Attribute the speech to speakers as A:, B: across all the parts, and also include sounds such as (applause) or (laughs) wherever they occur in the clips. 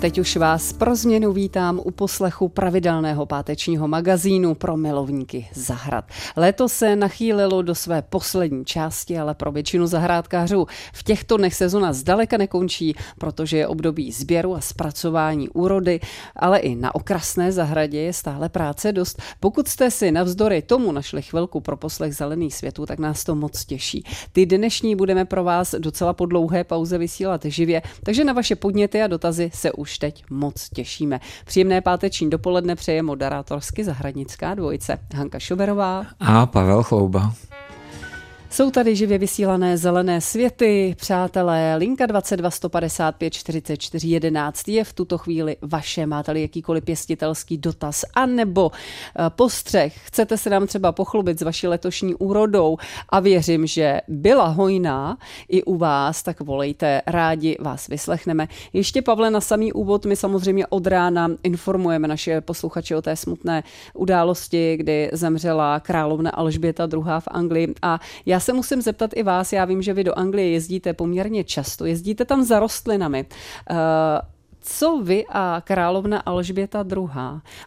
A: Teď už vás pro změnu vítám u poslechu pravidelného pátečního magazínu pro milovníky zahrad. Léto se nachýlilo do své poslední části, ale pro většinu zahrádkářů v těchto dnech sezona zdaleka nekončí, protože je období sběru a zpracování úrody, ale i na okrasné zahradě je stále práce dost. Pokud jste si navzdory tomu našli chvilku pro poslech zelených světů, tak nás to moc těší. Ty dnešní budeme pro vás docela po dlouhé pauze vysílat živě, takže na vaše podněty a dotazy se už teď moc těšíme. Příjemné páteční dopoledne přeje moderátorsky zahradnická dvojice Hanka Šoberová
B: a Pavel Chlouba.
A: Jsou tady živě vysílané zelené světy, přátelé. Linka 22 155 44 11 je v tuto chvíli vaše. Máte-li jakýkoliv pěstitelský dotaz a nebo eh, postřeh, chcete se nám třeba pochlubit s vaší letošní úrodou a věřím, že byla hojná i u vás, tak volejte, rádi vás vyslechneme. Ještě Pavle na samý úvod, my samozřejmě od rána informujeme naše posluchače o té smutné události, kdy zemřela královna Alžběta II. v Anglii a já se musím zeptat i vás, já vím, že vy do Anglie jezdíte poměrně často, jezdíte tam za rostlinami. Uh, co vy a královna Alžběta II.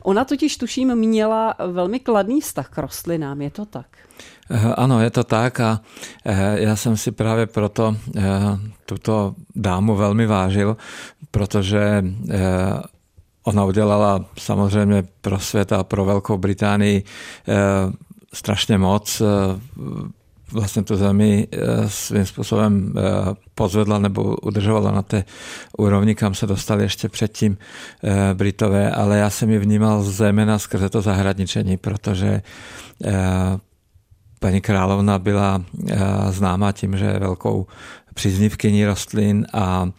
A: Ona totiž tuším měla velmi kladný vztah k rostlinám, je to tak?
B: Eh, ano, je to tak a eh, já jsem si právě proto tuto dámu velmi vážil, protože ona udělala samozřejmě pro svět a pro Velkou Británii strašně moc vlastně tu zemi eh, svým způsobem eh, pozvedla nebo udržovala na té úrovni, kam se dostali ještě předtím eh, Britové, ale já jsem ji vnímal zejména skrze to zahradničení, protože paní královna byla známá tím, že je velkou příznivkyní rostlin a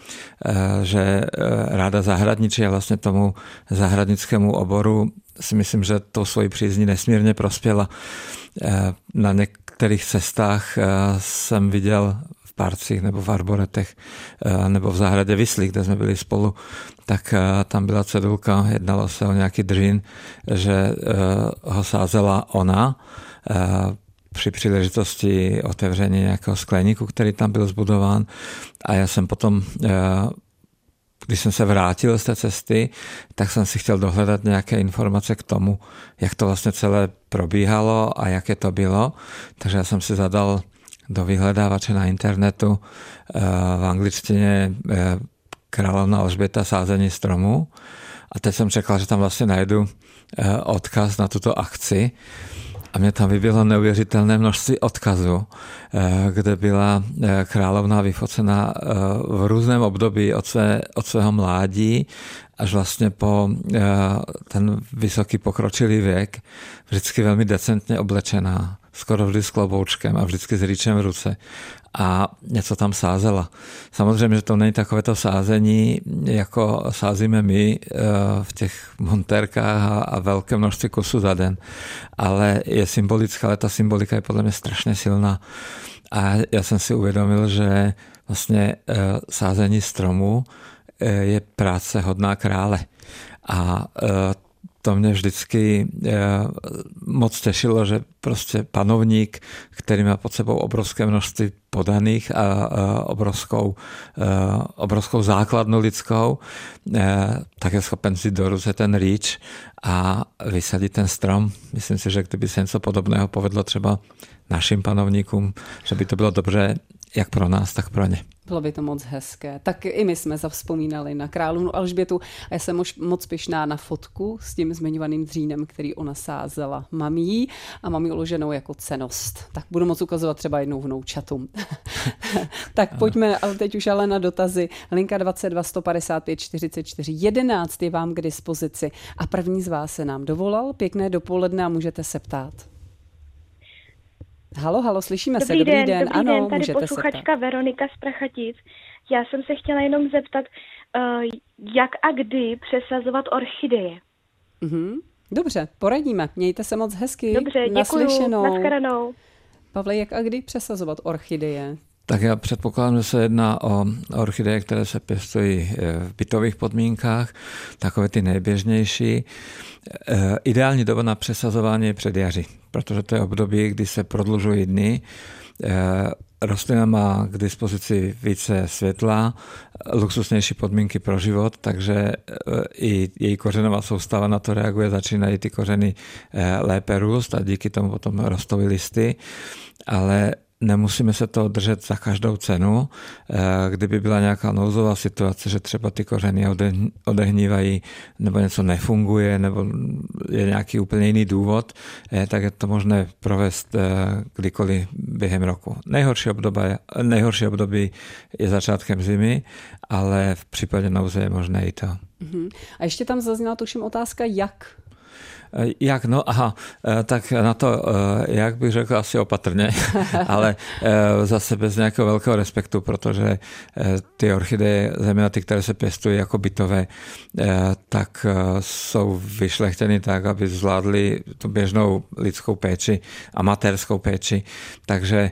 B: že ráda zahradničí a vlastně tomu zahradnickému oboru si myslím, že to svoji přízní nesmírně prospěla. Na některých cestách eh, jsem viděl v parcích nebo v arboretech eh, nebo v zahradě Vysly, kde jsme byli spolu, tak eh, tam byla cedulka, jednalo se o nějaký dřin, že ho sázela ona při příležitosti otevření nějakého skleníku, který tam byl zbudován. A já jsem potom když jsem se vrátil z té cesty, tak jsem si chtěl dohledat nějaké informace k tomu, jak to vlastně celé probíhalo a jaké to bylo. Takže já jsem si zadal do vyhledávače na internetu eh, v angličtině eh, královna Alžběta sázení stromů. A teď jsem čekal, že tam vlastně najdu eh, odkaz na tuto akci. A mě tam vyběhlo neuvěřitelné množství odkazů, eh, kde byla eh, královna vyfocena eh, v různém období od, své, od svého mládí až vlastně po ten vysoký pokročilý věk, vždycky velmi decentně oblečená, skoro vždy s kloboučkem a vždycky s rýčem v ruce a něco tam sázela. Samozřejmě, že to není takovéto sázení, jako sázíme my eh, v těch montérkách a velké množství kusů za den, ale je symbolická, ale ta symbolika je podle mě strašně silná. A já jsem si uvědomil, že vlastně eh, sázení stromu eh, je práce hodná krále. A to mě vždycky moc těšilo, že prostě panovník, který má pod sebou obrovské množství podaných a obrovskou, obrovskou základnu lidskou, eh, tak je schopen si do ruce ten rýč a vysadit ten strom. Myslím si, že kdyby se něco podobného povedlo třeba našim panovníkům, že by to bylo dobře jak pro nás, tak pro ně.
A: Bylo by to moc hezké. Tak i my jsme zavzpomínali na královnu Alžbětu a já jsem mož, moc pyšná na fotku s tím zmiňovaným dřínem, který ona sázela mamí a mám uloženou jako cenost. Tak budu moc ukazovat třeba jednou vnoučatům. (laughs) tak pojďme ale teď už ale na dotazy. Linka 22 155 44 11 je vám k dispozici a první z vás se nám dovolal. Pěkné dopoledne a můžete se ptát. Halo, halo, slyšíme
C: dobrý
A: se. Dobrý
C: den,
A: den,
C: dobrý
A: ano,
C: den, tady
A: můžete
C: posluchačka se Veronika z Prachatic. Já jsem se chtěla jenom zeptat, uh, jak a kdy přesazovat orchideje.
A: Mm-hmm. Dobře, poradíme. Mějte se moc hezky.
C: Dobře, děkuji. Naschledanou.
A: Pavle, jak a kdy přesazovat orchideje?
B: Tak já předpokládám, že se jedná o orchideje, které se pěstují v bytových podmínkách, takové ty nejběžnější. Ideální doba na přesazování je před jaří, protože to je období, kdy se prodlužují dny, Rostlina má k dispozici více světla, luxusnější podmínky pro život, takže i její kořenová soustava na to reaguje, začínají ty kořeny lépe růst a díky tomu potom rostou listy, ale nemusíme se toho držet za každou cenu. Eh, kdyby byla nějaká nouzová situace, že třeba ty kořeny odehnívají nebo něco nefunguje nebo je nějaký úplně jiný důvod, eh, tak je to možné provést eh, kdykoliv během roku. Nejhorší období, nejhorší období je začátkem zimy, ale v případě nouze je možné i to.
A: Mhm. A ještě tam zazněla tuším otázka, jak
B: jak? No aha, eh, tak na to, eh, jak bych řekl, asi opatrně, (laughs) ale zase bez nějakého velkého respektu, protože ty orchideje, zejména ty, které se pěstují jako bytové, tak jsou vyšlechtěny tak, aby zvládly tu běžnou lidskou péči, amatérskou péči. Takže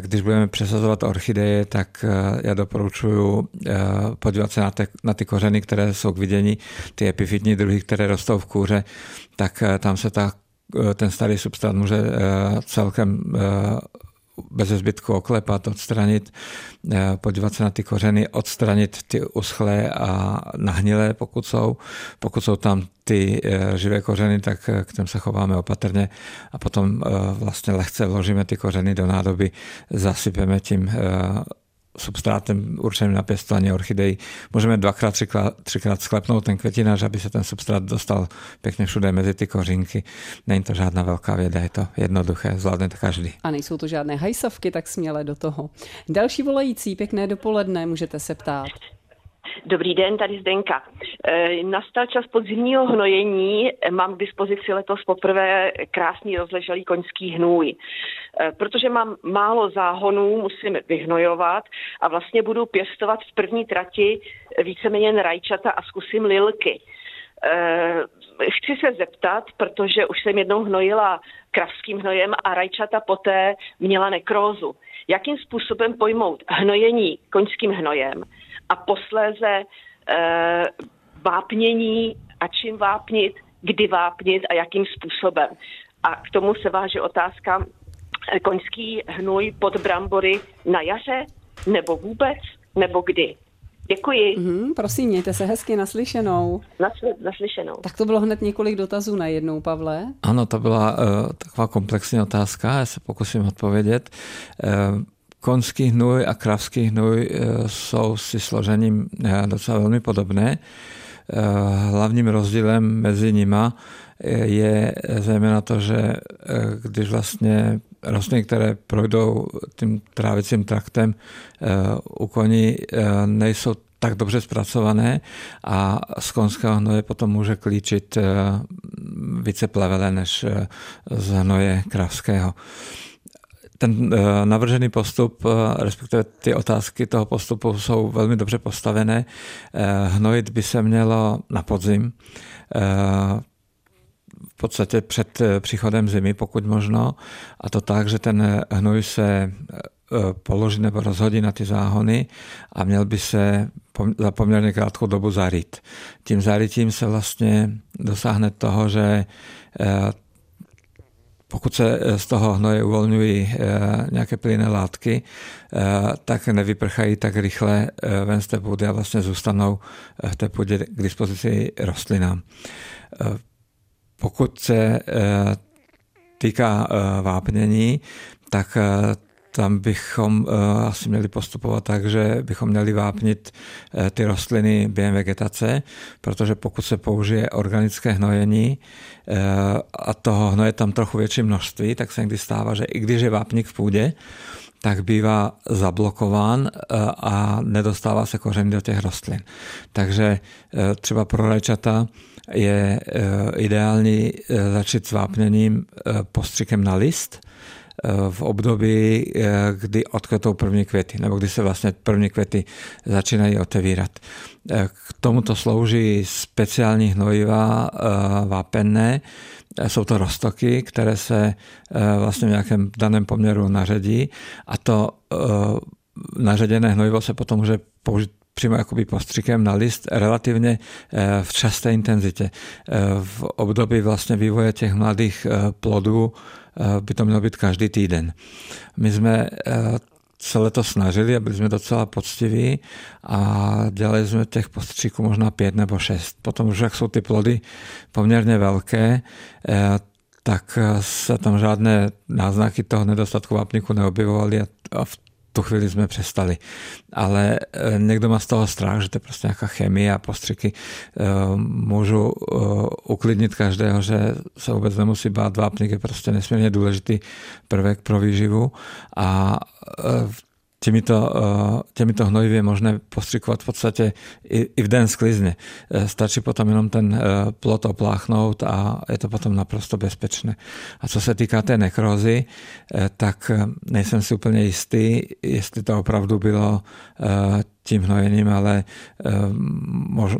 B: když budeme přesazovat orchideje, tak já doporučuji podívat se na, te, na ty kořeny, které jsou k vidění, ty epifitní druhy, které rostou v kůře, tak eh, tam se ta, eh, ten starý substrát může eh, celkem bez zbytku oklepat, odstranit, podívat se na ty kořeny, odstranit ty uschlé a nahnilé, pokud jsou. Pokud jsou tam ty živé kořeny, tak k těm se chováme opatrně a potom vlastně lehce vložíme ty kořeny do nádoby, zasypeme tím substrátem určeným na pěstování orchidej. Můžeme dvakrát, třikrát, třikrát sklepnout ten květinář, aby se ten substrát dostal pěkně všude mezi ty kořínky. Není to žádná velká věda, je to jednoduché, zvládne to každý.
A: A nejsou to žádné hajsavky, tak směle do toho. Další volající, pěkné dopoledne, můžete se ptát.
D: Dobrý den, tady Zdenka. E, nastal čas podzimního hnojení. Mám k dispozici letos poprvé krásný rozleželý koňský hnůj. E, protože mám málo záhonů, musím vyhnojovat a vlastně budu pěstovat v první trati víceméně rajčata a zkusím lilky. E, chci se zeptat, protože už jsem jednou hnojila kravským hnojem a rajčata poté měla nekrózu. Jakým způsobem pojmout hnojení koňským hnojem a posléze e, vápnění a čím vápnit, kdy vápnit a jakým způsobem. A k tomu se váže otázka eh, koňský hnůj pod brambory na jaře, nebo vůbec, nebo kdy. Děkuji.
A: Mm, prosím, mějte se hezky naslyšenou.
D: Nasl- naslyšenou.
A: Tak to bylo hned několik dotazů na jednou, Pavle.
B: Ano, to byla uh, taková komplexní otázka, já se pokusím odpovědět. Uh, konský hnůj a kravský hnůj eh, jsou si složením eh, docela velmi podobné. Eh, hlavním rozdílem mezi nima je zejména to, že když vlastně rostliny, které projdou tím trávicím traktem u koní, nejsou tak dobře zpracované a z konského hnoje potom může klíčit více plevele než z hnoje kravského ten eh, navržený postup, eh, respektive ty otázky toho postupu jsou velmi dobře postavené. Eh, hnojit by se mělo na podzim, v podstatě před příchodem zimy, pokud možno, a to tak, že ten hnoj se položí nebo rozhodí na ty záhony a měl by se za poměrně krátkou dobu zaryt. Tím zarytím se vlastně dosáhne toho, že pokud se eh, z toho hnoje uvolňují eh, nějaké plynné látky, eh, tak nevyprchají tak rychle ven z té půdy a vlastně zůstanou v té půdě k dispozici rostlinám. Pokud se týká vápnění, tak tam bychom asi měli postupovat tak, že bychom měli vápnit ty rostliny během vegetace, protože pokud se použije organické hnojení, Eh, a toho hnoje tam trochu větší množství, tak se někdy stává, že i když je vápník v půdě, tak bývá zablokován eh, a nedostává se kořen do těch rostlin. Takže eh, třeba pro rajčata je ideální začít s vápněním postřikem na list, v období, kdy odkvetou první květy, nebo kdy se vlastně první květy začínají otevírat. K tomuto slouží speciální hnojiva vápenné, jsou to roztoky, které se vlastně v nějakém daném poměru naředí a to naředěné hnojivo se potom může použít přímo jakoby postřikem na list relativně v časté intenzitě. V období vlastně vývoje těch mladých plodů by to mělo být každý týden. My jsme se letos snažili a byli jsme docela poctiví a dělali jsme těch postříků možná pět nebo šest. Potom už jak jsou ty plody poměrně velké, eh, tak se tam žádné náznaky toho nedostatku vápníku neobjevovaly a v tu chvíli jsme přestali. Ale eh, někdo má z toho strach, že to je prostě nějaká chemie a postřiky. Eh, můžu uklidnit každého, že se vůbec nemusí bát. Vápník je prostě nesmírně důležitý prvek pro výživu a Těmito, eh, těmito hnojivy je možné postřikovat v podstatě i, i v den sklizně. Eh, stačí potom jenom ten eh, plot opláchnout a je to potom naprosto bezpečné. A co se týká té nekrozy, tak nejsem si úplně jistý, jestli to opravdu bylo tím hnojením, ale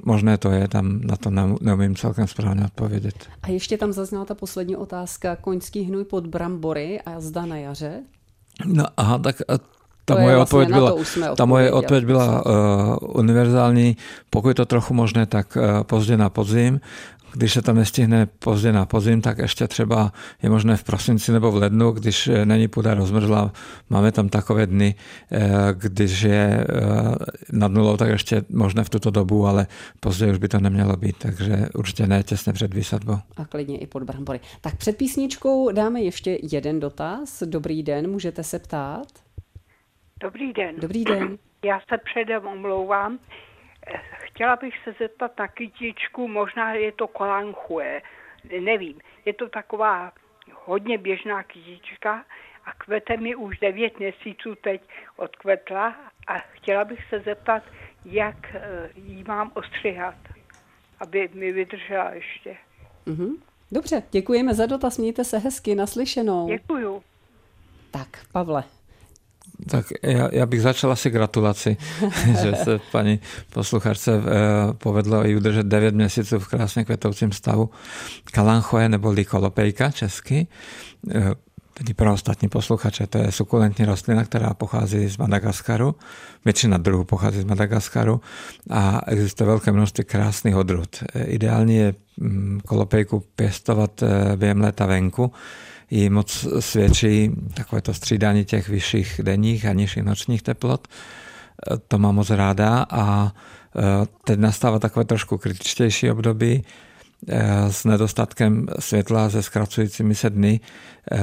B: možné to je, tam na to neumím celkem správně odpovědět.
A: A ještě tam zazněla ta poslední otázka, koňský hnůj pod brambory a zda na jaře?
B: No aha, tak ta moje vlastně odpověď byla, ta moje odpověď byla uh, univerzální. Pokud je to trochu možné, tak uh, pozdě na podzim. Když se to nestihne pozdě na podzim, tak ještě třeba je možné v prosinci nebo v lednu, když eh, není půda rozmrzlá. Máme tam takové dny, když je nad nulou, tak ještě možné v tuto dobu, ale později už by to nemělo být, takže určitě ne těsně před výsadbou.
A: A klidně i pod brambory. Tak před písničkou dáme ještě jeden dotaz. Dobrý den, můžete se ptát?
E: Dobrý den.
A: Dobrý den.
E: Já se předem omlouvám. Chtěla bych se zeptat na kytičku, možná je to kolanchue, nevím. Je to taková hodně běžná kytička a kvete mi už devět měsíců teď odkvetla a chtěla bych se zeptat, jak eh, ji mám ostřihat, aby mi vydržela ještě.
A: Mm-hmm. Dobře, děkujeme za dotaz, mějte se hezky, naslyšenou.
E: Děkuju.
A: Tak, Pavle,
B: tak já, já bych začal asi gratulaci, (laughs) že se paní posluchačce eh, povedlo i udržet 9 měsíců v krásně kvetoucím stavu kalanchoje nebo likolopejka česky. Eh, tedy pro ostatní posluchače, to je sukulentní rostlina, která pochází z Madagaskaru. Většina druhů pochází z Madagaskaru a existuje velké množství krásných odrůd. Eh, ideální je mm, kolopejku pěstovat během léta venku, i moc svědčí takové to střídání těch vyšších denních a nižších nočních teplot. To mám moc ráda a e, teď nastává takové trošku kritičtější období e, s nedostatkem světla, se zkracujícími se dny e,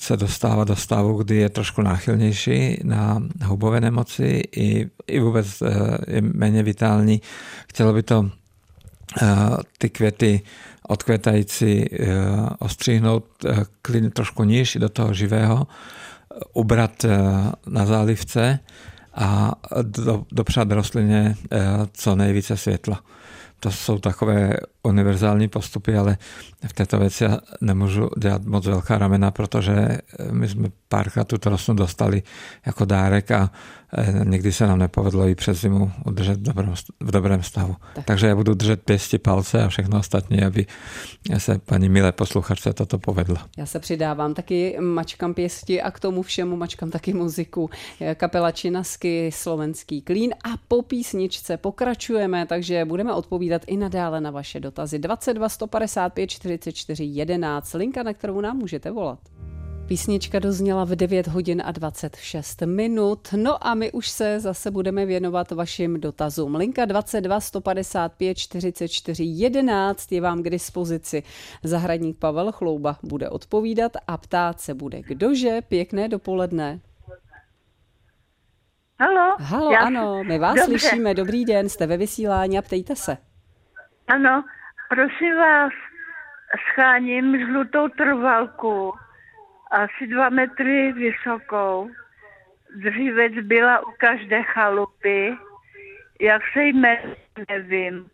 B: se dostává do stavu, kdy je trošku náchylnější na hubové nemoci i, i vůbec je méně vitální. Chtělo by to ty květy odkvětající eh, ostřihnout eh, klidně trošku níž do toho živého, ubrat eh, na zálivce a dopřát rostlině co nejvíce světla. To jsou takové univerzální postupy, ale v této věci já nemůžu dělat moc velká ramena, protože my jsme párkrát tuto rostlinu dostali jako dárek a Eh, někdy se nám nepovedlo i přes zimu udržet v dobrém, v dobrém stavu. Tak. Takže já budu držet pěsti palce a všechno ostatní, aby se paní milé posluchačce toto povedlo.
A: Já se přidávám taky mačkám pěsti a k tomu všemu mačkám taky muziku. Kapela Činasky, slovenský klín a po písničce pokračujeme, takže budeme odpovídat i nadále na vaše dotazy. 22 155 44 11, linka, na kterou nám můžete volat. Písnička dozněla v 9 hodin a 26 minut. No a my už se zase budeme věnovat vašim dotazům. Linka 22 155 44 11 je vám k dispozici. Zahradník Pavel Chlouba bude odpovídat a ptát se bude kdože. Pěkné dopoledne.
E: Halo.
A: Halo, já... ano, my vás Dobře. slyšíme. Dobrý den, jste ve vysílání a ptejte se.
E: Ano, prosím vás, scháním žlutou trvalku asi dva metry vysokou. Dřívec byla u každé chalupy. Jak se jmenuje, nevím.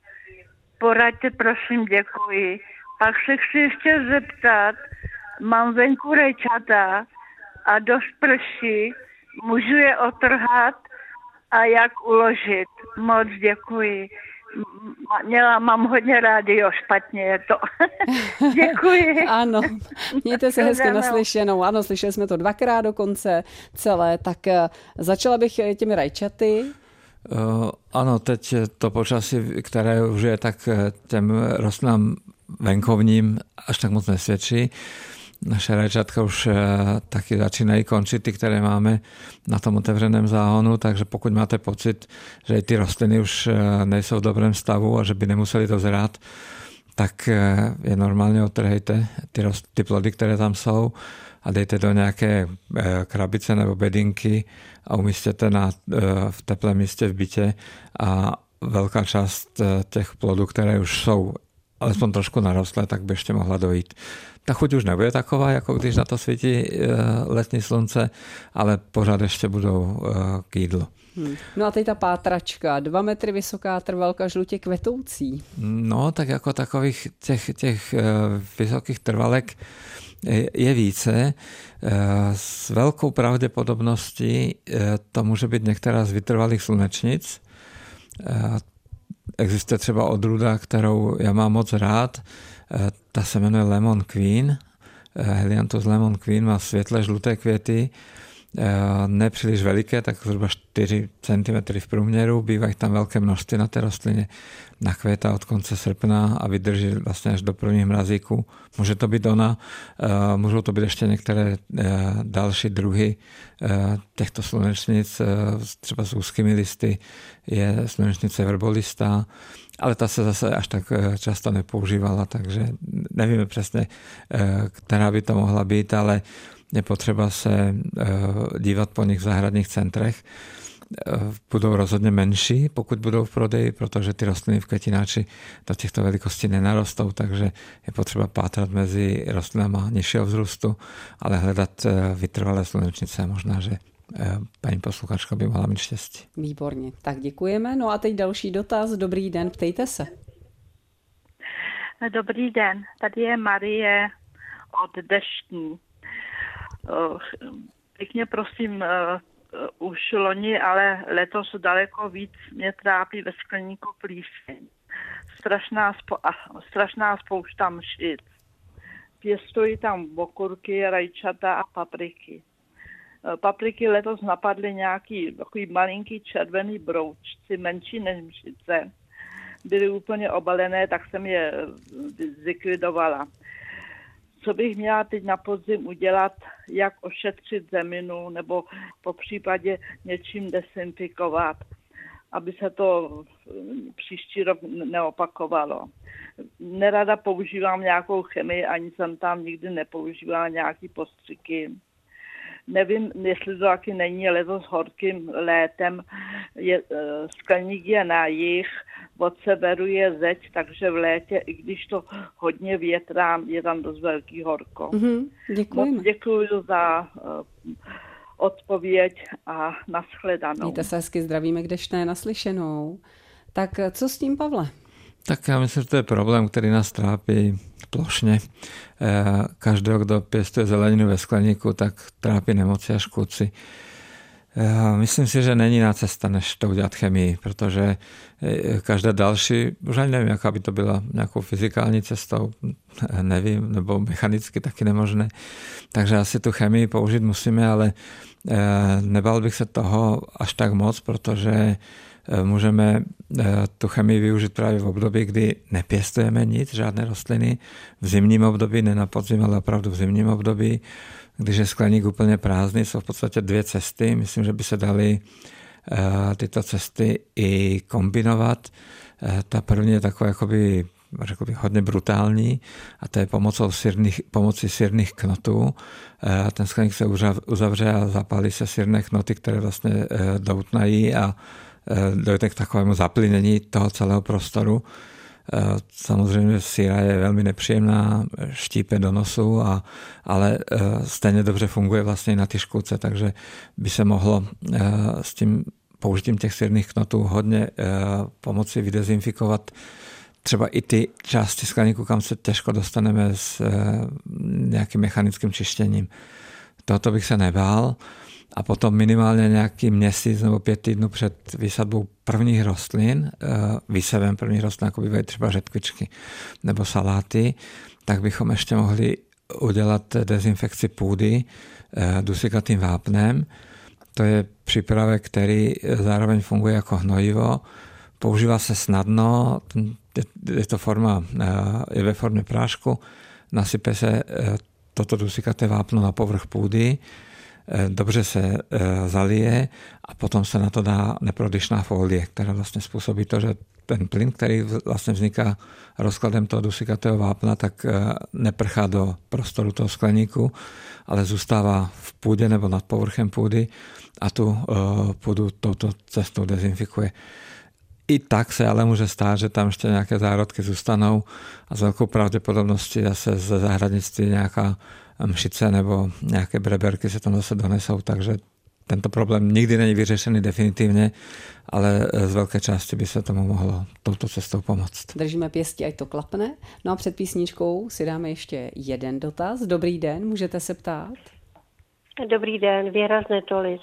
E: Poraďte, prosím, děkuji. Pak se chci ještě zeptat, mám venku rejčata a dost prší, můžu je otrhat a jak uložit. Moc děkuji.
F: Měla, mám hodně rádio, špatně je to. (laughs) Děkuji.
A: ano, mějte se hezky naslyšenou. Ano, slyšeli jsme to dvakrát dokonce celé, tak eh, začala bych těmi rajčaty.
B: Uh, ano, teď to počasí, které už je, tak těm rostlinám venkovním až tak moc nesvědčí. Naše rajčatka už taky začínají končit, ty, které máme na tom otevřeném záhonu, takže pokud máte pocit, že ty rostliny už nejsou v dobrém stavu a že by nemuseli dozrát, tak je normálně otrhejte ty, rost, ty plody, které tam jsou a dejte do nějaké krabice nebo bedinky a umístěte na, v teplém místě v bytě a velká část těch plodů, které už jsou alespoň trošku narostlé, tak by ještě mohla dojít. Ta chuť už nebude taková, jako když na to svítí letní slunce, ale pořád ještě budou k jídlu.
A: Hmm. No a teď ta pátračka, dva metry vysoká, trvalka žlutě kvetoucí.
B: No, tak jako takových těch, těch vysokých trvalek je více. S velkou pravděpodobností to může být některá z vytrvalých slunečnic. Existuje třeba odrůda, kterou já mám moc rád. Ta se jmenuje Lemon Queen. Helianthus Lemon Queen má světle žluté květy, nepříliš veliké, tak zhruba 4 cm v průměru. Bývá jich tam velké množství na té rostlině. Nakvětá od konce srpna a vydrží vlastně až do prvních mrazíků. Může to být ona, můžou to být ještě některé další druhy těchto slunečnic, třeba s úzkými listy, je slunečnice verbolista, ale ta se zase až tak často nepoužívala, takže nevíme přesně, která by to mohla být, ale je potřeba se dívat po nich v zahradních centrech. Budou rozhodně menší, pokud budou v prodeji, protože ty rostliny v květináči do těchto velikostí nenarostou, takže je potřeba pátrat mezi rostlinama nižšího vzrůstu, ale hledat vytrvalé slunečnice. Možná, že paní posluchačka by mohla mít štěstí.
A: Výborně, tak děkujeme. No a teď další dotaz. Dobrý den, ptejte se.
F: Dobrý den, tady je Marie od Deštní. Pěkně prosím, už loni, ale letos daleko víc mě trápí ve skleníku plíseň. Strašná, spo, strašná spousta mšic. Pěstují tam okurky, rajčata a papriky. Papriky letos napadly nějaký takový malinký červený broučci, menší než mšice. Byly úplně obalené, tak jsem je zlikvidovala co bych měla teď na podzim udělat, jak ošetřit zeminu nebo po případě něčím desinfikovat, aby se to příští rok neopakovalo. Nerada používám nějakou chemii, ani jsem tam nikdy nepoužívala nějaký postřiky. Nevím, jestli to taky není letos horkým létem. Je, skleník je na jich, od severu je zeď, takže v létě, i když to hodně větrá, je tam dost velký horko.
A: Mm-hmm, děkujeme.
F: Moc děkuji za uh, odpověď a nashledanou.
A: Mějte se hezky, zdravíme kdežné naslyšenou. Tak co s tím, Pavle?
B: Tak já myslím, že to je problém, který nás trápí plošně. Každého, kdo pěstuje zeleninu ve skleníku, tak trápí nemoci a škůdci. Myslím si, že není na cesta, než to udělat chemii, protože e, každá další, už ani nevím, jaká by to byla nějakou fyzikální cestou, nevím, nebo mechanicky taky nemožné. Takže asi tu chemii použít musíme, ale nebal bych se toho až tak moc, protože Eh, můžeme eh, tu chemii využít právě v období, kdy nepěstujeme nic, žádné rostliny, v zimním období, ne na podzim, ale opravdu v zimním období, když je skleník úplně prázdný, jsou v podstatě dvě cesty. Myslím, že by se daly eh, tyto cesty i kombinovat. Ta první je taková jakoby řekl bych, hodně brutální a to je pomocou sírných, pomocí sírných knotů. Ten skleník se uzavře a zapálí se sírné knoty, které vlastně doutnají a Eh, dojde k takovému zaplynění toho celého prostoru. Eh, samozřejmě síra je velmi nepříjemná, štípe do nosu, a, ale eh, stejně dobře funguje vlastně na ty škůdce, takže by se mohlo s tím použitím těch sírných knotů hodně pomoci vydezinfikovat třeba i ty části skleníku, kam se těžko dostaneme s nějakým mechanickým čištěním. Toto bych se nebál. A potom minimálně nějaký měsíc nebo pět týdnů před výsadbou prvních rostlin, eh, výsevem prvních rostlin, jako bývají třeba řetkvičky nebo saláty, tak bychom ještě mohli udělat dezinfekci půdy eh, dusikatým vápnem. To je přípravek, který zároveň funguje jako hnojivo, používá se snadno, je to forma, eh, je ve formě prášku, nasype se toto dusikaté vápno na povrch půdy, Eh, dobře se eh, zalije a potom se na to dá neprodyšná folie, která vlastně způsobí to, že ten plyn, který vlastně vzniká rozkladem toho dusikatého vápna, tak eh, neprchá do prostoru toho skleníku, ale zůstává v půdě nebo nad povrchem půdy a tu půdu touto cestou dezinfikuje. I tak se ale může stát, že tam ještě nějaké zárodky zůstanou a s velkou pravděpodobností zase ze zahradnictví nějaká mšice nebo nějaké breberky se tam zase donesou, takže tento problém nikdy není vyřešený definitivně, ale z velké části by se tomu mohlo touto cestou pomoct.
A: Držíme pěstí, ať to klapne. No a před písničkou si dáme ještě jeden dotaz. Dobrý den, můžete se ptát?
G: Dobrý den, Věra z Netolic.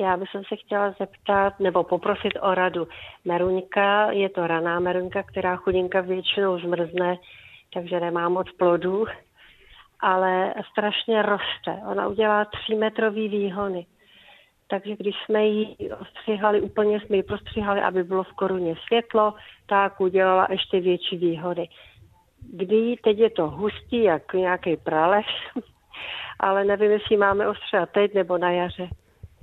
G: Já bych se chtěla zeptat nebo poprosit o radu. Meruňka, je to raná meruňka, která chudinka většinou zmrzne, takže nemá moc plodů ale strašně roste. Ona udělá třímetrový výhony. Takže když jsme ji ostříhali, úplně jsme ji prostříhali, aby bylo v koruně světlo, tak udělala ještě větší výhody. Kdy teď je to hustý, jak nějaký prales, (laughs) ale nevím, jestli máme ostřehat teď nebo na jaře.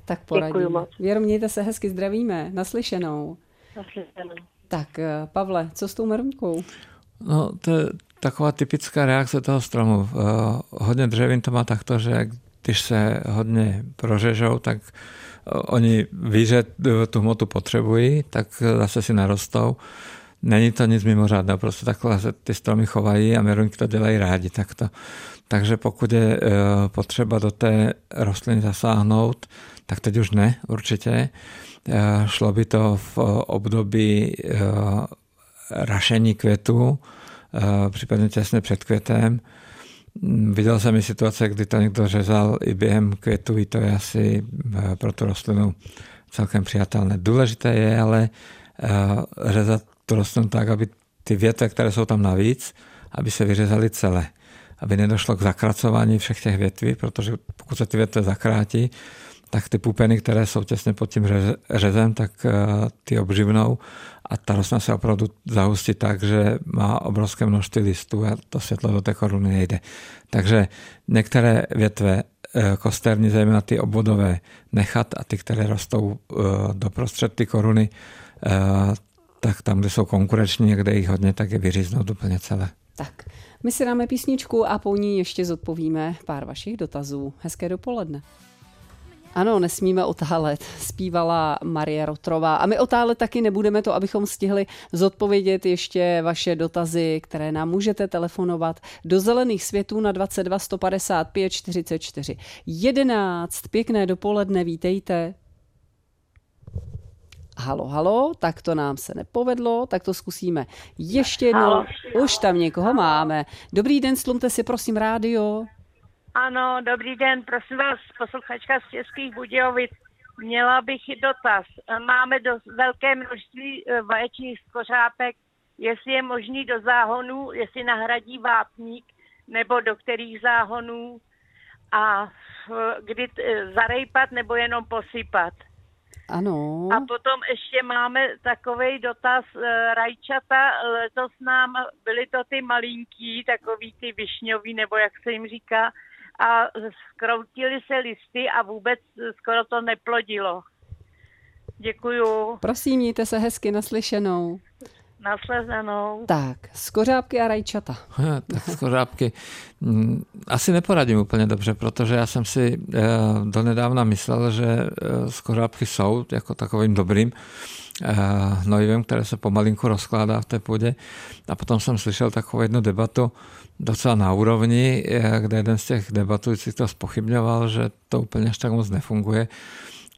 A: Tak poradíme. Děkuji moc. Věro, mějte se hezky, zdravíme. Naslyšenou.
G: Naslyšenou.
A: Tak, eh, Pavle, co s tou meruňkou?
B: No, to je taková typická reakce toho stromu. Eh, hodně dřevin to má takto, že když se hodně prořežou, tak eh, oni ví, že tu hmotu potřebují, tak zase si narostou. Není to nic mimořádného, prostě takhle se ty stromy chovají a meruňky to dělají rádi takto. Takže pokud je eh, potřeba do té rostliny zasáhnout, tak teď už ne, určitě. Šlo by to v období rašení květu, Eh, případně těsně před květem. Mm, viděl jsem i situace, kdy to někdo řezal i během květu, i to je asi eh, pro tu rostlinu celkem přijatelné. Důležité je ale eh, řezat tu rostlinu tak, aby ty větve, které jsou tam navíc, aby se vyřezaly celé. Aby nedošlo k zakracování všech těch větví, protože pokud se ty větve zakrátí, tak ty pupeny, které jsou těsně pod tím řezem, tak ty obživnou a ta rostlina se opravdu zahustí tak, že má obrovské množství listů a to světlo do té koruny nejde. Takže některé větve eh, kosterní, zejména ty obvodové, nechat a ty, které rostou eh, doprostřed ty koruny, eh, tak tam, kde jsou konkurenční, kde jich hodně, tak je vyříznout úplně celé.
A: Tak, my si dáme písničku a po ní ještě zodpovíme pár vašich dotazů. Hezké dopoledne. Ano, nesmíme otálet, zpívala Marie Rotrová. A my otálet taky nebudeme to, abychom stihli zodpovědět ještě vaše dotazy, které nám můžete telefonovat do zelených světů na 22 155 44 11. Pěkné dopoledne, vítejte. Halo, halo, tak to nám se nepovedlo, tak to zkusíme ještě jednou. Už tam někoho máme. Dobrý den, slumte si prosím rádio.
H: Ano, dobrý den, prosím vás, posluchačka z Českých Budějovic. Měla bych dotaz. Máme do velké množství eh, vaječních skořápek, jestli je možný do záhonů, jestli nahradí vápník, nebo do kterých záhonů a kdy eh, zarejpat nebo jenom posypat.
A: Ano.
H: A potom ještě máme takový dotaz eh, rajčata. Letos nám byly to ty malinký, takový ty višňový, nebo jak se jim říká, a skroutily se listy a vůbec skoro to neplodilo. Děkuju.
A: Prosím, mějte se hezky naslyšenou.
H: Nasledanou.
A: Tak, skořápky a rajčata. (laughs)
B: tak skořápky. Mm, asi neporadím úplně dobře, protože já jsem si eh, donedávna myslel, že eh, skořápky jsou jako takovým dobrým hnojivem, které se pomalinku rozkládá v té půdě. A potom jsem slyšel takovou jednu debatu docela na úrovni, kde jeden z těch debatujících to spochybňoval, že to úplně až tak moc nefunguje.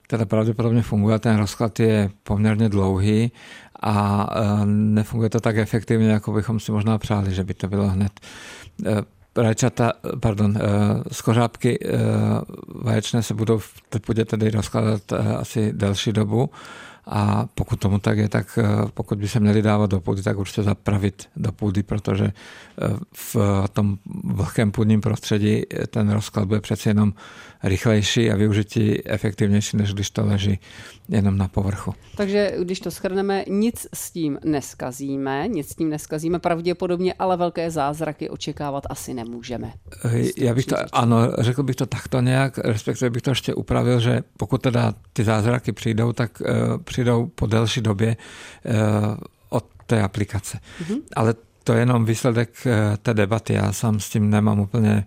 B: Teda pravděpodobně funguje, ten rozklad je poměrně dlouhý a e, nefunguje to tak efektivně, jako bychom si možná přáli, že by to bylo hned. Rajčata, pardon, skořápky vaječné se budou v té půdě tedy rozkládat asi delší dobu a pokud tomu tak je, tak pokud by se měli dávat do půdy, tak určitě zapravit do půdy, protože v tom vlhkém půdním prostředí ten rozklad bude přece jenom rychlejší a využití efektivnější, než když to leží jenom na povrchu.
A: Takže když to schrneme, nic s tím neskazíme, nic s tím neskazíme, pravděpodobně, ale velké zázraky očekávat asi nemůžeme.
B: Já bych to, ano, řekl bych to takto nějak, respektive bych to ještě upravil, že pokud teda ty zázraky přijdou, tak uh, přijdou po delší době uh, od té aplikace. Mm-hmm. Ale to je jenom výsledek eh, té debaty. Já sám s tím nemám úplně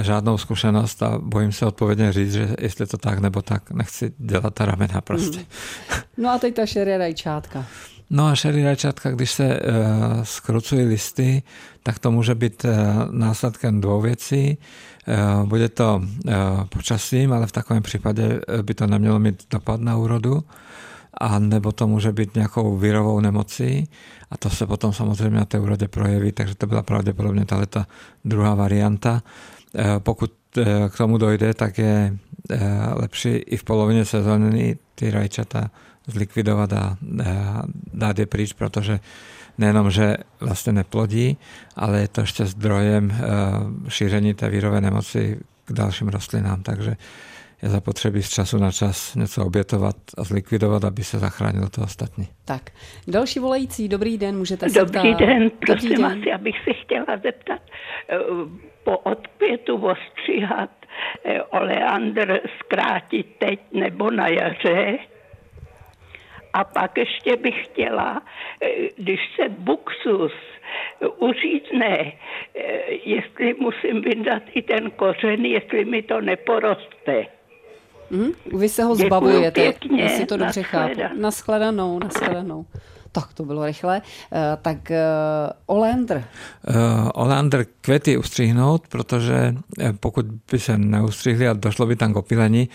B: žádnou zkušenost a bojím se odpovědně říct, že jestli to tak nebo tak, nechci dělat ta ramena prostě. Mm.
A: No a teď ta šery rajčátka.
B: No a šery rajčátka, když se uh, skrucují listy, tak to může být uh, následkem dvou věcí. Uh, bude to uh, počasím, ale v takovém případě by to nemělo mít dopad na úrodu a nebo to může být nějakou virovou nemocí a to se potom samozřejmě na té úrodě projeví, takže to byla pravděpodobně ta druhá varianta. Eh, pokud eh, k tomu dojde, tak je eh, lepší i v polovině sezóny ty rajčata zlikvidovat a dát je pryč, protože nejenom, že vlastně neplodí, ale je to ještě zdrojem šíření té vírové nemoci k dalším rostlinám. Takže je zapotřebí z času na čas něco obětovat a zlikvidovat, aby se zachránilo to ostatní.
A: Tak, další volající, dobrý den, můžete se
I: Dobrý ptát. den, prosím dobrý den. vás, já bych se chtěla zeptat, eh, po odkvětu ostříhat eh, oleandr zkrátit teď nebo na jaře? A pak ještě bych chtěla, eh, když se buxus uřízne, jestli musím vyndat i ten kořen, jestli mi to neporoste.
A: Mm, vy se ho zbavujete, pěkně, jestli to dobře chápu. Naschledanou, naschledanou. Tak to bylo rychle. Uh, tak uh, oleandr.
B: Uh, oleandr kvety ustřihnout, protože pokud by se neustřihli a došlo by tam k opilení,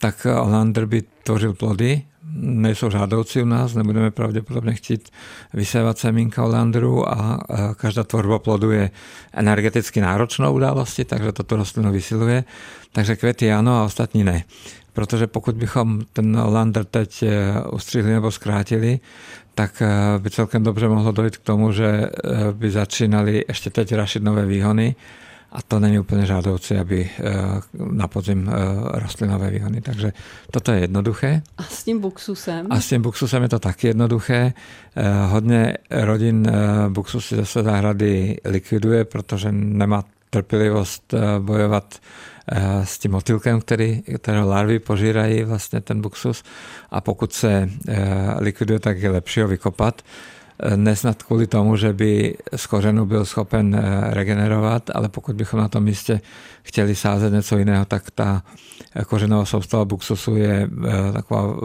B: tak oleandr by tvořil plody, nejsou žádoucí u nás, nebudeme pravděpodobně chtít vysévat semínka oleandru a každá tvorba plodu je energeticky náročnou událostí, takže toto rostlinu vysiluje. Takže kvety ano a ostatní ne. Protože pokud bychom ten lander teď eh, ustřihli nebo zkrátili, tak eh, by celkem dobře mohlo dojít k tomu, že eh, by začínali ještě teď rašit nové výhony a to není úplně žádoucí, aby na podzim rostly nové výhony. Takže toto je jednoduché.
A: A s tím buksusem?
B: A s tím buksusem je to taky jednoduché. Hodně rodin buksusy své zahrady likviduje, protože nemá trpělivost bojovat Eh, s tím motylkem, který, kterého larvy požírají vlastně ten buxus a pokud se eh, likviduje, tak je lepší ho vykopat. Eh, nesnad kvůli tomu, že by z kořenu byl schopen regenerovat, ale pokud bychom na tom místě chtěli sázet něco jiného, tak ta kořenová soustava buxusu je taková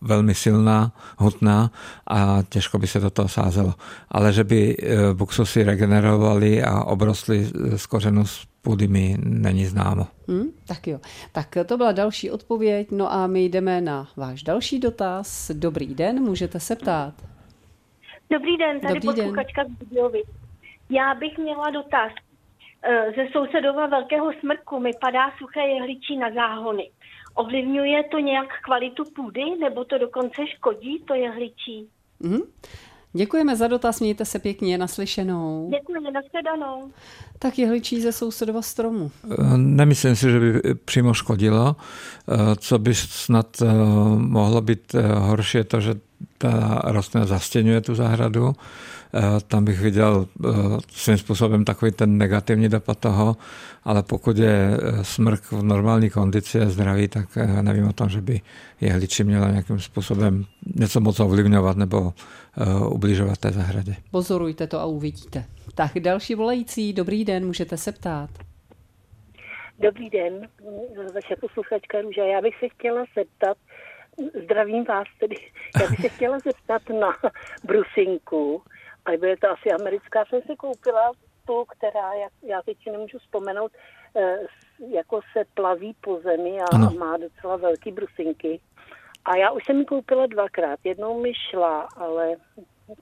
B: velmi silná, hutná a těžko by se do toho sázelo. Ale že by buxusy regenerovali a obrostly z kořenu půdy mi není známo.
A: Hmm, tak jo. Tak to byla další odpověď. No a my jdeme na váš další dotaz. Dobrý den, můžete se ptát.
C: Dobrý den, tady Dobrý posluchačka den. z Budějovic. Já bych měla dotaz. Eh, ze sousedova velkého smrku mi padá suché jehličí na záhony. Ovlivňuje to nějak kvalitu půdy, nebo to dokonce škodí, to jehličí?
A: Hmm. Děkujeme za dotaz, mějte se pěkně, naslyšenou.
C: Děkujeme, nashledanou.
A: Tak jehličí ze sousedova stromu.
B: Eh, nemyslím si, že by přímo škodilo. Eh, co by snad mohlo být horší, je to, že ta rostlina zastěňuje tu zahradu. Tam bych viděl svým způsobem takový ten negativní dopad toho, ale pokud je smrk v normální kondici a zdraví, tak nevím o tom, že by jehliči měla nějakým způsobem něco moc ovlivňovat nebo ubližovat té zahradě.
A: Pozorujte to a uvidíte. Tak další volající, dobrý den, můžete se ptát.
J: Dobrý den, vaše posluchačka Růža. Já bych se chtěla zeptat, zdravím vás tedy, já bych se chtěla zeptat na brusinku, ale bude to asi americká, jsem si koupila tu, která, jak, já teď si nemůžu vzpomenout, eh, jako se plaví po zemi a ano. má docela velký brusinky. A já už jsem ji koupila dvakrát. Jednou mi šla, ale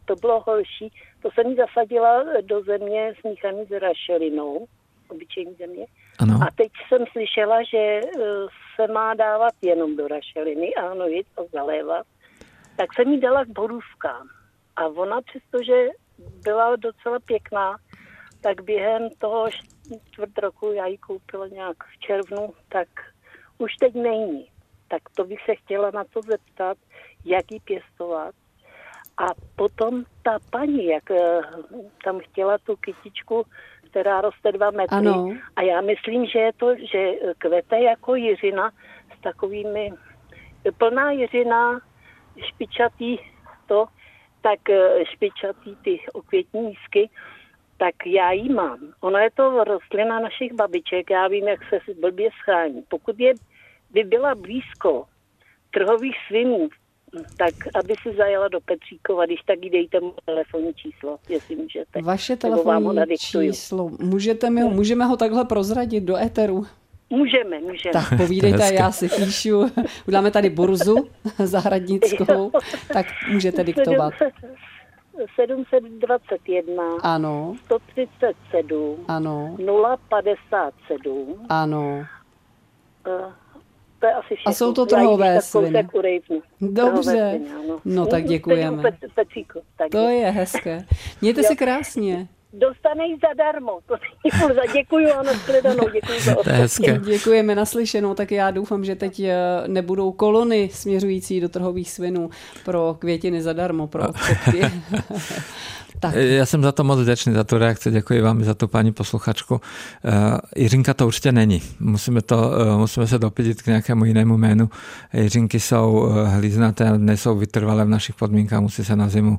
J: to bylo horší. To jsem ji zasadila do země smíchaný s rašelinou. obyčejní země.
B: Ano.
J: A teď jsem slyšela, že eh, se má dávat jenom do rašeliny a hnojit a zalévat. Tak jsem jí dala k borůvkám. A ona přestože byla docela pěkná, tak během toho čtvrt roku, já ji koupila nějak v červnu, tak už teď není. Tak to bych se chtěla na to zeptat, jak ji pěstovat. A potom ta paní, jak eh, tam chtěla tu kytičku, která roste dva metry.
A: Ano.
J: A já myslím, že je to, že kvete jako jiřina s takovými, plná jiřina, špičatý to, tak eh, špičatý ty okvětní lísky, tak já ji mám. Ono je to rostlina našich babiček, já vím, jak se blbě schání. Pokud je, by byla blízko trhových svinů, tak aby si zajela do Petříkova, když tak jí dejte mu telefonní číslo, jestli můžete.
A: Vaše telefonní číslo, můžete mi ho, můžeme ho takhle prozradit do éteru?
J: Můžeme, můžeme.
A: Tak povídejte, já si píšu. (laughs) Uděláme tady burzu (laughs) zahradnickou, tak můžete diktovat.
J: 721.
A: Ano.
J: 137.
A: Ano.
J: 057.
A: Ano.
J: Uh, to je asi všechno.
A: A jsou to trhové sviny.
J: Dobře.
A: No tak děkujeme. To je hezké. Mějte si krásně
J: dostaneš zadarmo. To děkuji a nashledanou. Děkuji za (laughs)
B: to je hezké.
A: Děkujeme naslyšenou, tak já doufám, že teď eh, nebudou kolony směřující do trhových svinů pro květiny zadarmo, pro. (laughs)
B: Tak. Já jsem za to moc vděčný, za tu reakci, děkuji vám i za tu paní posluchačku. Uh, Jiřinka to určitě není. Musíme, to, uh, musíme se dopětit k nějakému jinému jménu. Jiřinky jsou uh, hlíznaté, nejsou vytrvalé v našich podmínkách, musí se na zimu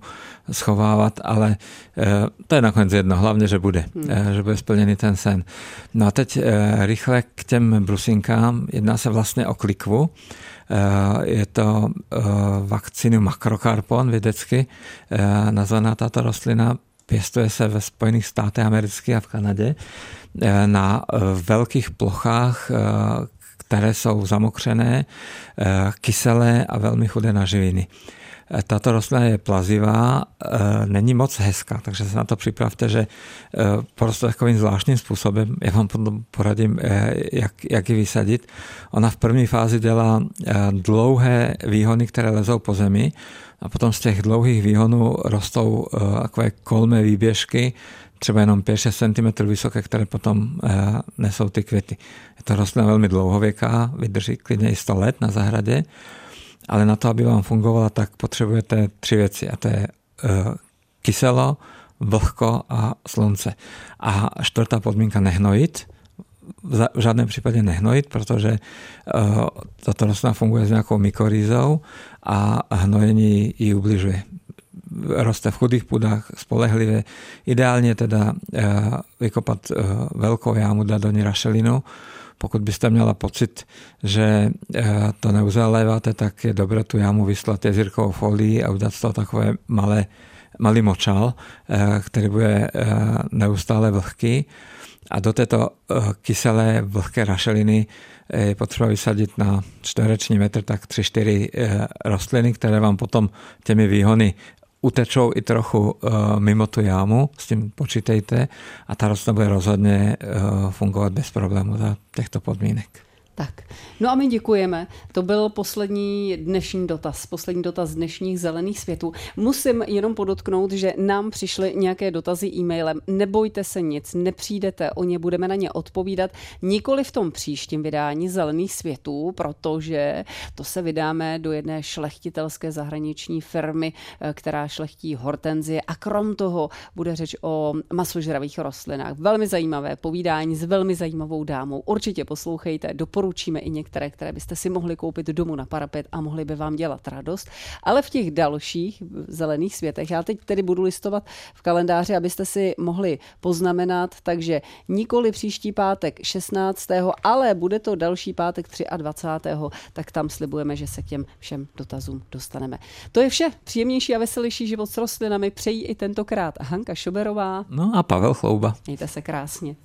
B: schovávat, ale uh, to je nakonec jedno, hlavně, že bude, hmm. uh, že bude splněný ten sen. No a teď uh, rychle k těm brusinkám. Jedná se vlastně o klikvu. Eh, je to eh, vakcínu makrokarpon vědecky eh, nazvaná tato rostlina. Pěstuje se ve Spojených státech amerických a v Kanadě na velkých plochách, které jsou zamokřené, kyselé a velmi chudé na živiny. Tato rostlina je plazivá, e, není moc hezká, takže se na to připravte, že prostě takovým zvláštním způsobem, já vám potom poradím, e, jak, jak ji vysadit. Ona v první fázi dělá dlouhé výhony, které lezou po zemi a potom z těch dlouhých výhonů rostou takové kolmé výběžky, třeba jenom 5-6 cm vysoké, které potom nesou ty květy. Je to rostlina velmi dlouhověká, vydrží klidně i 100 let na zahradě ale na to, aby vám fungovala, tak potřebujete tři věci a to je uh, kyselo, vlhko a slunce. A čtvrtá podmínka nehnojit, v žádném případě nehnojit, protože uh, tato rostlina funguje s nějakou mykorýzou a hnojení ji ubližuje. Roste v chudých půdách spolehlivě. Ideálně teda uh, vykopat velkou jámu, dát do ní rašelinu, pokud byste měla pocit, že eh, to neuzaléváte, tak je dobré tu jámu vyslat jezírkovou folii a udělat z toho takové malé, malý močal, eh, který bude eh, neustále vlhký. A do této kyselé vlhké rašeliny je potřeba vysadit na čtvereční metr tak 3-4 rostliny, které vám potom těmi výhony utečou i trochu uh, mimo tu jámu, s tím počítejte a ta rostlina bude rozhodně uh, fungovat bez problému za těchto podmínek.
A: Tak, no a my děkujeme. To byl poslední dnešní dotaz, poslední dotaz dnešních zelených světů. Musím jenom podotknout, že nám přišly nějaké dotazy e-mailem. Nebojte se nic, nepřijdete o ně, budeme na ně odpovídat nikoli v tom příštím vydání zelených světů, protože to se vydáme do jedné šlechtitelské zahraniční firmy, eh, která šlechtí hortenzie a krom toho bude řeč o masožravých rostlinách. Velmi zajímavé povídání s velmi zajímavou dámou. Určitě poslouchejte, doporučuji doporučíme i některé, které byste si mohli koupit domů na parapet a mohli by vám dělat radost. Ale v těch dalších zelených světech, já teď tedy budu listovat v kalendáři, abyste si mohli poznamenat, takže nikoli příští pátek 16., ale bude to další pátek 23. tak tam slibujeme, že se k těm všem dotazům dostaneme. To je vše. Příjemnější a veselější život s rostlinami přejí i tentokrát Hanka Šoberová.
B: No a Pavel Chlouba.
A: Mějte se krásně.